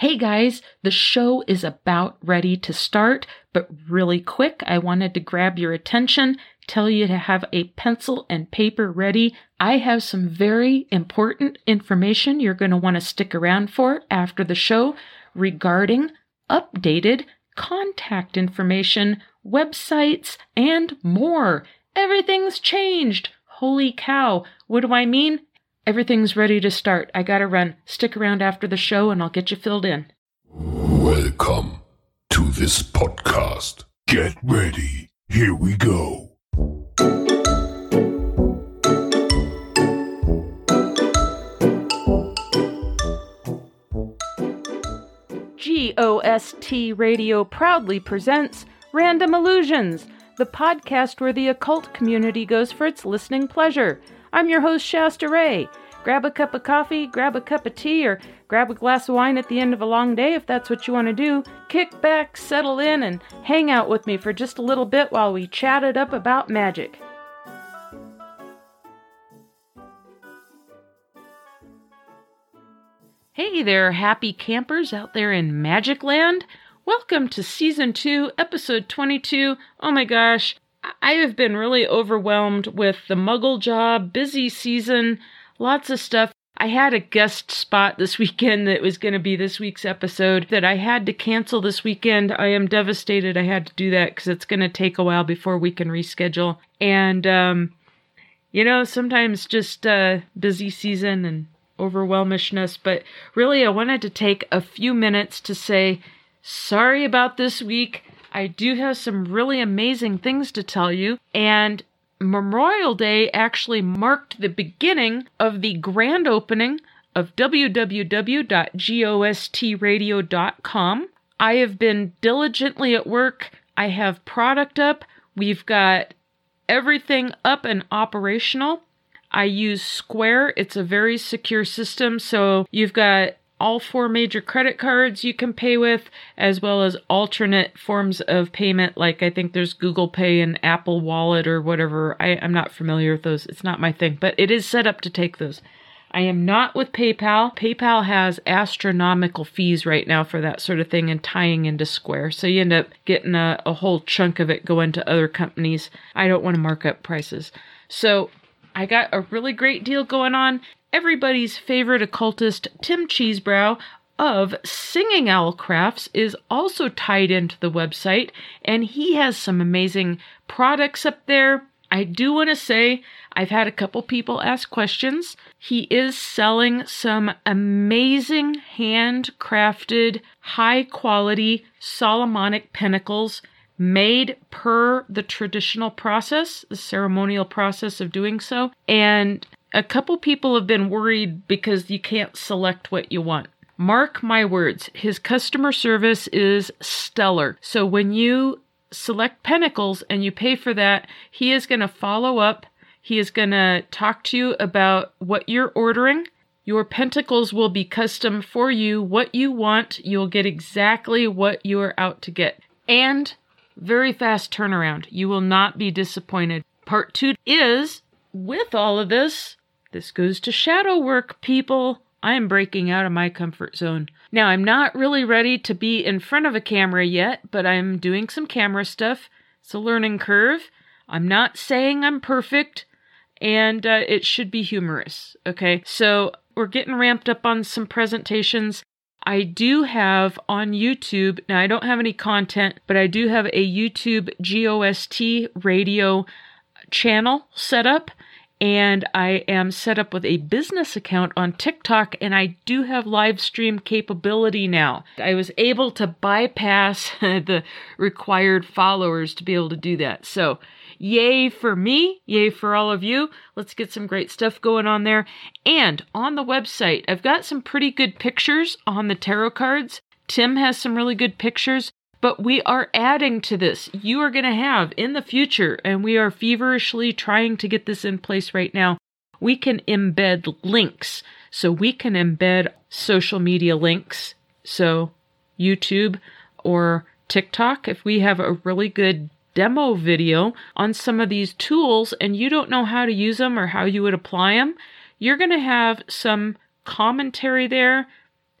Hey guys, the show is about ready to start, but really quick, I wanted to grab your attention, tell you to have a pencil and paper ready. I have some very important information you're going to want to stick around for after the show regarding updated contact information, websites, and more. Everything's changed. Holy cow. What do I mean? Everything's ready to start. I gotta run. Stick around after the show and I'll get you filled in. Welcome to this podcast. Get ready. Here we go. GOST Radio proudly presents Random Illusions, the podcast where the occult community goes for its listening pleasure. I'm your host, Shasta Ray. Grab a cup of coffee, grab a cup of tea, or grab a glass of wine at the end of a long day if that's what you want to do. Kick back, settle in, and hang out with me for just a little bit while we chat it up about magic. Hey there, happy campers out there in Magic Land. Welcome to Season 2, Episode 22. Oh my gosh, I have been really overwhelmed with the muggle job, busy season, lots of stuff. I had a guest spot this weekend that was going to be this week's episode that I had to cancel this weekend. I am devastated I had to do that because it's going to take a while before we can reschedule. And, um, you know, sometimes just uh, busy season and overwhelmishness, but really, I wanted to take a few minutes to say sorry about this week. I do have some really amazing things to tell you, and Memorial Day actually marked the beginning of the grand opening of www.gostradio.com. I have been diligently at work. I have product up. We've got everything up and operational. I use Square. It's a very secure system. So you've got all four major credit cards you can pay with, as well as alternate forms of payment, like I think there's Google Pay and Apple Wallet or whatever. I, am not familiar with those. It's not my thing, but it is set up to take those. I am not with PayPal. PayPal has astronomical fees right now for that sort of thing and tying into Square. So you end up getting a, a whole chunk of it going to other companies. I don't want to mark up prices. So I got a really great deal going on. Everybody's favorite occultist, Tim Cheesebrow of Singing Owl Crafts, is also tied into the website, and he has some amazing products up there. I do want to say I've had a couple people ask questions. He is selling some amazing handcrafted, high quality Solomonic pentacles made per the traditional process, the ceremonial process of doing so. And a couple people have been worried because you can't select what you want. Mark my words, his customer service is stellar. So when you select Pentacles and you pay for that, he is going to follow up. He is going to talk to you about what you're ordering. Your pentacles will be custom for you, what you want. You'll get exactly what you are out to get. And very fast turnaround. You will not be disappointed. Part two is with all of this, this goes to shadow work, people. I am breaking out of my comfort zone. Now, I'm not really ready to be in front of a camera yet, but I'm doing some camera stuff. It's a learning curve. I'm not saying I'm perfect, and uh, it should be humorous. Okay, so we're getting ramped up on some presentations. I do have on YouTube, now I don't have any content, but I do have a YouTube GOST radio channel set up. And I am set up with a business account on TikTok, and I do have live stream capability now. I was able to bypass the required followers to be able to do that. So, Yay for me. Yay for all of you. Let's get some great stuff going on there. And on the website, I've got some pretty good pictures on the tarot cards. Tim has some really good pictures, but we are adding to this. You are going to have in the future, and we are feverishly trying to get this in place right now. We can embed links. So we can embed social media links. So YouTube or TikTok, if we have a really good demo video on some of these tools and you don't know how to use them or how you would apply them, you're going to have some commentary there,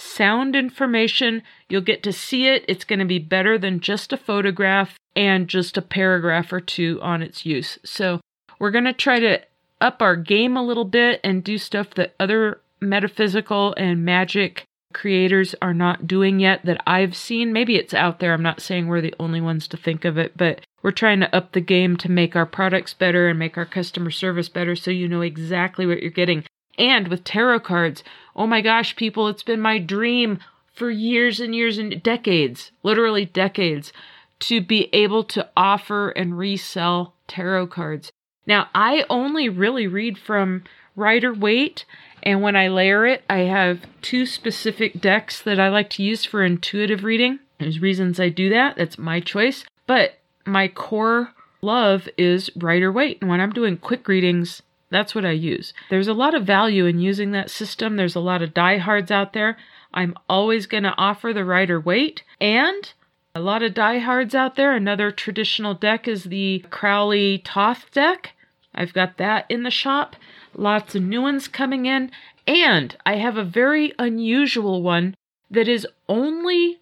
sound information. You'll get to see it. It's going to be better than just a photograph and just a paragraph or two on its use. So we're going to try to up our game a little bit and do stuff that other metaphysical and magic creators are not doing yet that I've seen. Maybe it's out there. I'm not saying we're the only ones to think of it, but we're trying to up the game to make our products better and make our customer service better so you know exactly what you're getting. And with tarot cards, oh my gosh, people, it's been my dream for years and years and decades, literally decades, to be able to offer and resell tarot cards. Now, I only really read from Rider Waite and when I layer it, I have two specific decks that I like to use for intuitive reading. There's reasons I do that. That's my choice. But my core love is Rider Waite. And when I'm doing quick readings, that's what I use. There's a lot of value in using that system. There's a lot of diehards out there. I'm always going to offer the Rider Waite And a lot of diehards out there. Another traditional deck is the Crowley Thoth deck. I've got that in the shop lots of new ones coming in, and I have a very unusual one that is only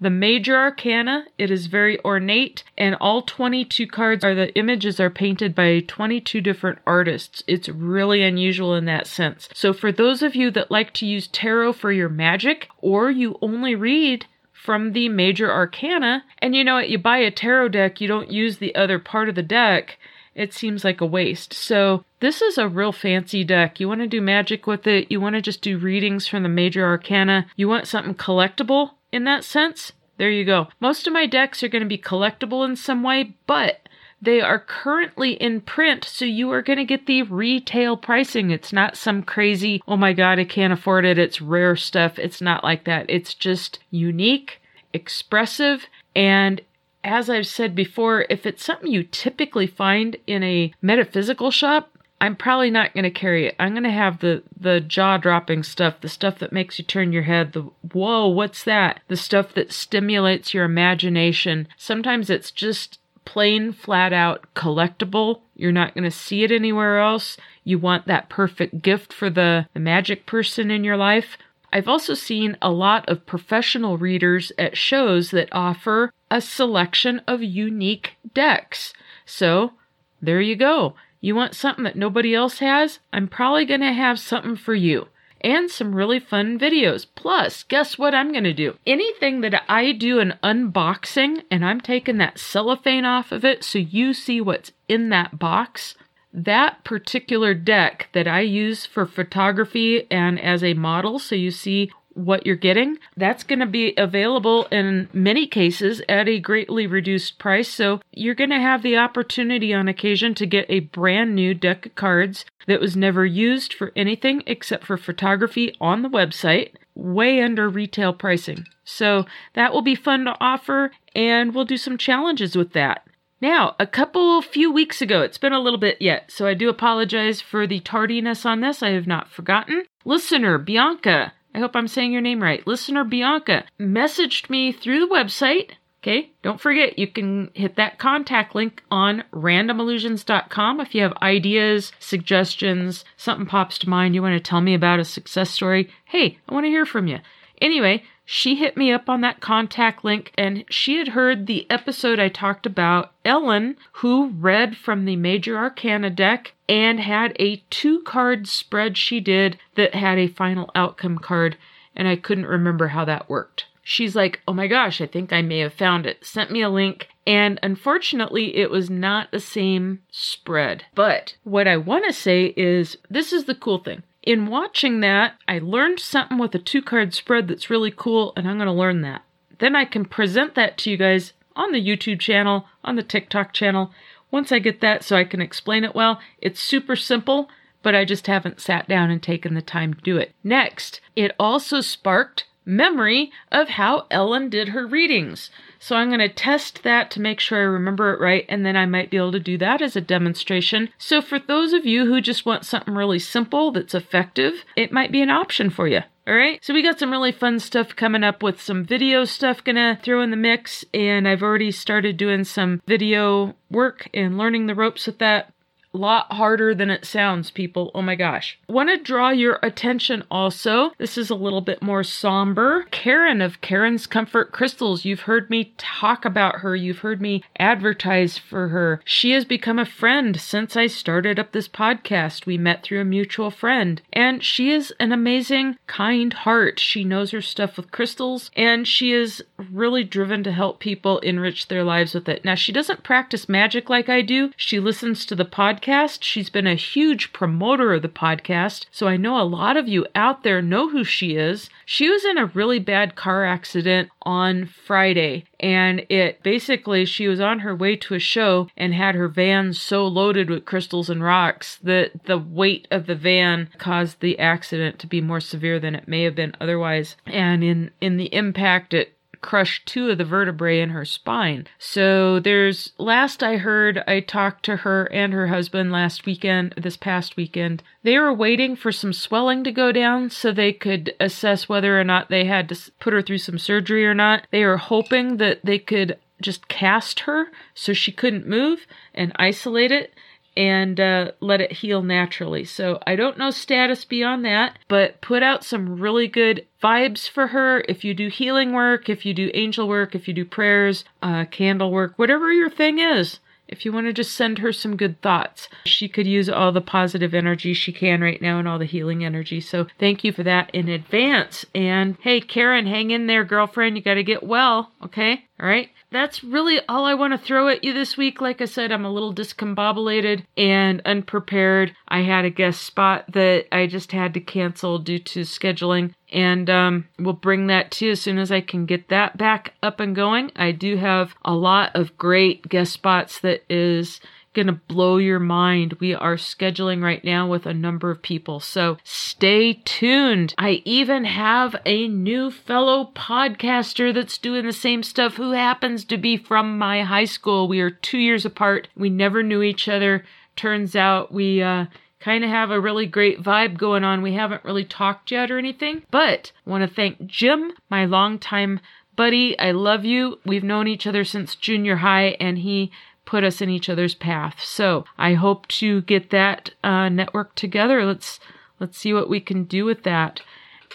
the major arcana. It is very ornate, and all 22 cards are the images are painted by 22 different artists. It's really unusual in that sense. So, for those of you that like to use tarot for your magic, or you only read from the major arcana, and you know what, you buy a tarot deck, you don't use the other part of the deck it seems like a waste. So, this is a real fancy deck. You want to do magic with it, you want to just do readings from the major arcana, you want something collectible in that sense. There you go. Most of my decks are going to be collectible in some way, but they are currently in print, so you are going to get the retail pricing. It's not some crazy, oh my god, I can't afford it, it's rare stuff. It's not like that. It's just unique, expressive, and as I've said before, if it's something you typically find in a metaphysical shop, I'm probably not going to carry it. I'm going to have the the jaw-dropping stuff, the stuff that makes you turn your head, the whoa, what's that? The stuff that stimulates your imagination. Sometimes it's just plain flat out collectible. You're not going to see it anywhere else. You want that perfect gift for the, the magic person in your life. I've also seen a lot of professional readers at shows that offer a selection of unique decks. So, there you go. You want something that nobody else has? I'm probably going to have something for you. And some really fun videos. Plus, guess what I'm going to do? Anything that I do an unboxing and I'm taking that cellophane off of it so you see what's in that box, that particular deck that I use for photography and as a model, so you see what you're getting, that's going to be available in many cases at a greatly reduced price. So you're going to have the opportunity on occasion to get a brand new deck of cards that was never used for anything except for photography on the website, way under retail pricing. So that will be fun to offer, and we'll do some challenges with that. Now, a couple few weeks ago, it's been a little bit yet, so I do apologize for the tardiness on this. I have not forgotten. Listener Bianca, I hope I'm saying your name right. Listener Bianca messaged me through the website. Okay, don't forget you can hit that contact link on randomillusions.com if you have ideas, suggestions, something pops to mind, you want to tell me about a success story. Hey, I want to hear from you. Anyway, she hit me up on that contact link and she had heard the episode I talked about Ellen, who read from the Major Arcana deck and had a two card spread she did that had a final outcome card, and I couldn't remember how that worked. She's like, Oh my gosh, I think I may have found it. Sent me a link, and unfortunately, it was not the same spread. But what I want to say is this is the cool thing. In watching that, I learned something with a two card spread that's really cool, and I'm going to learn that. Then I can present that to you guys on the YouTube channel, on the TikTok channel. Once I get that so I can explain it well, it's super simple, but I just haven't sat down and taken the time to do it. Next, it also sparked memory of how Ellen did her readings. So I'm going to test that to make sure I remember it right, and then I might be able to do that as a demonstration. So for those of you who just want something really simple that's effective, it might be an option for you. All right. So we got some really fun stuff coming up with some video stuff gonna throw in the mix. And I've already started doing some video work and learning the ropes with that. Lot harder than it sounds, people. Oh my gosh. Want to draw your attention also. This is a little bit more somber. Karen of Karen's Comfort Crystals. You've heard me talk about her. You've heard me advertise for her. She has become a friend since I started up this podcast. We met through a mutual friend, and she is an amazing, kind heart. She knows her stuff with crystals, and she is really driven to help people enrich their lives with it. Now, she doesn't practice magic like I do. She listens to the podcast. She's been a huge promoter of the podcast, so I know a lot of you out there know who she is. She was in a really bad car accident on Friday, and it basically she was on her way to a show and had her van so loaded with crystals and rocks that the weight of the van caused the accident to be more severe than it may have been otherwise. And in in the impact it crushed two of the vertebrae in her spine. So there's, last I heard, I talked to her and her husband last weekend, this past weekend. They were waiting for some swelling to go down so they could assess whether or not they had to put her through some surgery or not. They were hoping that they could just cast her so she couldn't move and isolate it and uh, let it heal naturally. So I don't know status beyond that, but put out some really good vibes for her. If you do healing work, if you do angel work, if you do prayers, uh, candle work, whatever your thing is. If you want to just send her some good thoughts, she could use all the positive energy she can right now and all the healing energy. So thank you for that in advance. And hey, Karen, hang in there, girlfriend. You got to get well, okay? All right that's really all I want to throw at you this week. Like I said, I'm a little discombobulated and unprepared. I had a guest spot that I just had to cancel due to scheduling, and um, we'll bring that to you as soon as I can get that back up and going. I do have a lot of great guest spots that is gonna blow your mind. We are scheduling right now with a number of people, so stay tuned. I even have a new fellow podcaster that's doing the same stuff who happens to be from my high school. We are two years apart. We never knew each other. Turns out we, uh, kind of have a really great vibe going on. We haven't really talked yet or anything, but I want to thank Jim, my longtime buddy. I love you. We've known each other since junior high, and he put us in each other's path. So I hope to get that uh, network together. Let's let's see what we can do with that.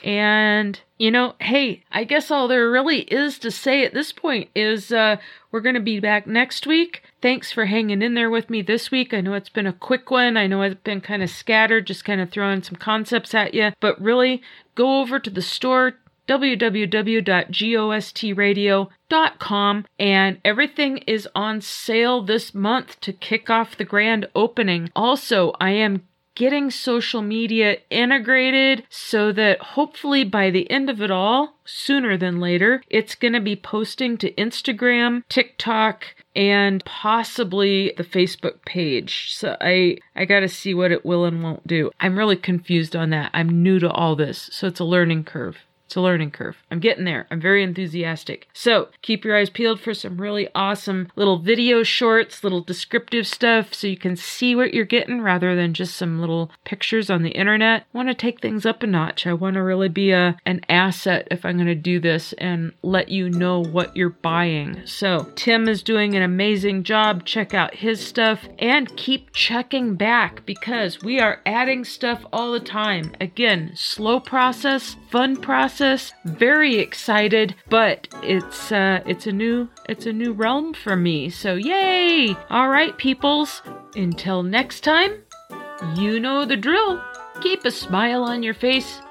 And you know, hey, I guess all there really is to say at this point is uh, we're going to be back next week. Thanks for hanging in there with me this week. I know it's been a quick one. I know it's been kind of scattered, just kind of throwing some concepts at you. But really, go over to the store, www.gostradio.com and everything is on sale this month to kick off the grand opening. Also, I am getting social media integrated so that hopefully by the end of it all, sooner than later, it's going to be posting to Instagram, TikTok, and possibly the Facebook page. So I I got to see what it will and won't do. I'm really confused on that. I'm new to all this, so it's a learning curve. It's a learning curve. I'm getting there. I'm very enthusiastic. So keep your eyes peeled for some really awesome little video shorts, little descriptive stuff so you can see what you're getting rather than just some little pictures on the internet. I want to take things up a notch. I want to really be a an asset if I'm going to do this and let you know what you're buying. So Tim is doing an amazing job. Check out his stuff and keep checking back because we are adding stuff all the time. Again, slow process, fun process process. Very excited, but it's uh, it's a new it's a new realm for me. So yay! All right, peoples. Until next time, you know the drill. Keep a smile on your face.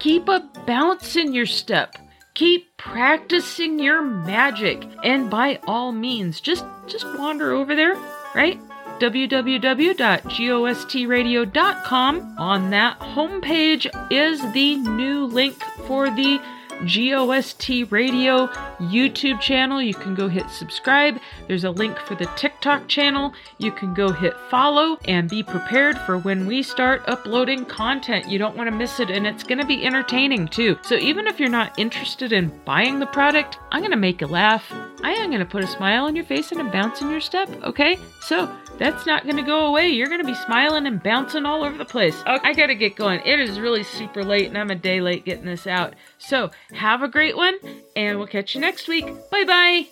Keep a bounce in your step. Keep practicing your magic, and by all means, just just wander over there, right? www.gostradio.com. On that homepage is the new link for the GOST Radio YouTube channel. You can go hit subscribe. There's a link for the TikTok channel. You can go hit follow and be prepared for when we start uploading content. You don't want to miss it, and it's going to be entertaining too. So even if you're not interested in buying the product, I'm going to make you laugh. I am going to put a smile on your face and a bounce in your step, okay? So that's not going to go away. You're going to be smiling and bouncing all over the place. Okay, I got to get going. It is really super late and I'm a day late getting this out. So have a great one and we'll catch you next week. Bye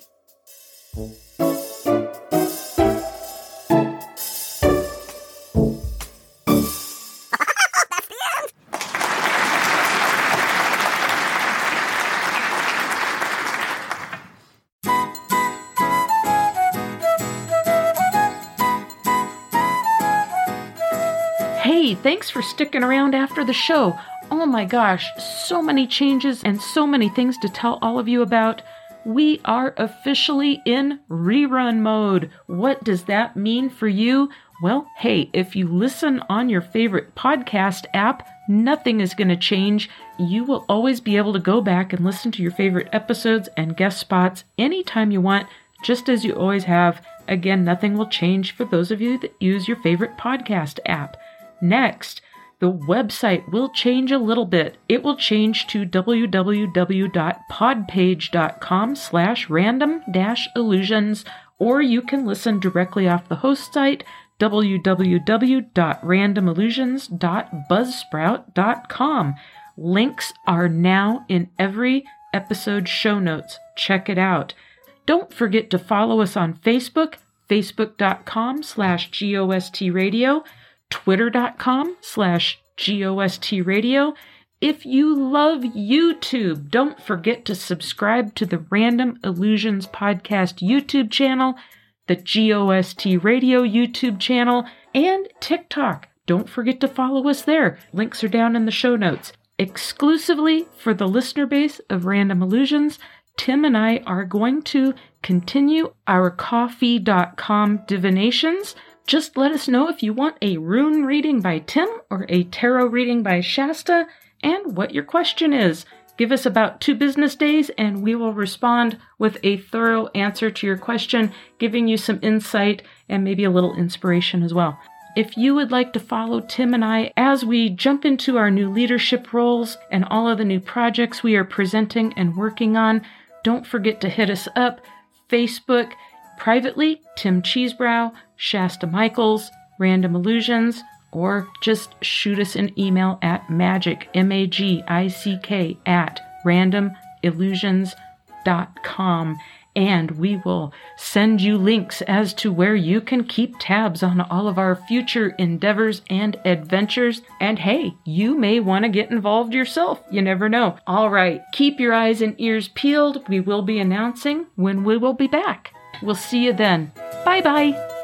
bye. Thanks for sticking around after the show. Oh my gosh, so many changes and so many things to tell all of you about. We are officially in rerun mode. What does that mean for you? Well, hey, if you listen on your favorite podcast app, nothing is going to change. You will always be able to go back and listen to your favorite episodes and guest spots anytime you want, just as you always have. Again, nothing will change for those of you that use your favorite podcast app. Next, the website will change a little bit. It will change to www.podpage.com slash random dash illusions, or you can listen directly off the host site www.randomillusions.buzzsprout.com. Links are now in every episode show notes. Check it out. Don't forget to follow us on Facebook, facebook.com slash GOST twitter.com slash GOST If you love YouTube, don't forget to subscribe to the Random Illusions Podcast YouTube channel the GOST Radio YouTube channel, and TikTok. Don't forget to follow us there. Links are down in the show notes. Exclusively for the listener base of Random Illusions, Tim and I are going to continue our ko-fi.com divinations. Just let us know if you want a rune reading by Tim or a tarot reading by Shasta and what your question is. Give us about two business days and we will respond with a thorough answer to your question, giving you some insight and maybe a little inspiration as well. If you would like to follow Tim and I as we jump into our new leadership roles and all of the new projects we are presenting and working on, don't forget to hit us up Facebook, privately, Tim Cheesebrow, Shasta Michaels, Random Illusions, or just shoot us an email at magic, M A G I C K, at randomillusions.com. And we will send you links as to where you can keep tabs on all of our future endeavors and adventures. And hey, you may want to get involved yourself. You never know. All right, keep your eyes and ears peeled. We will be announcing when we will be back. We'll see you then. Bye bye.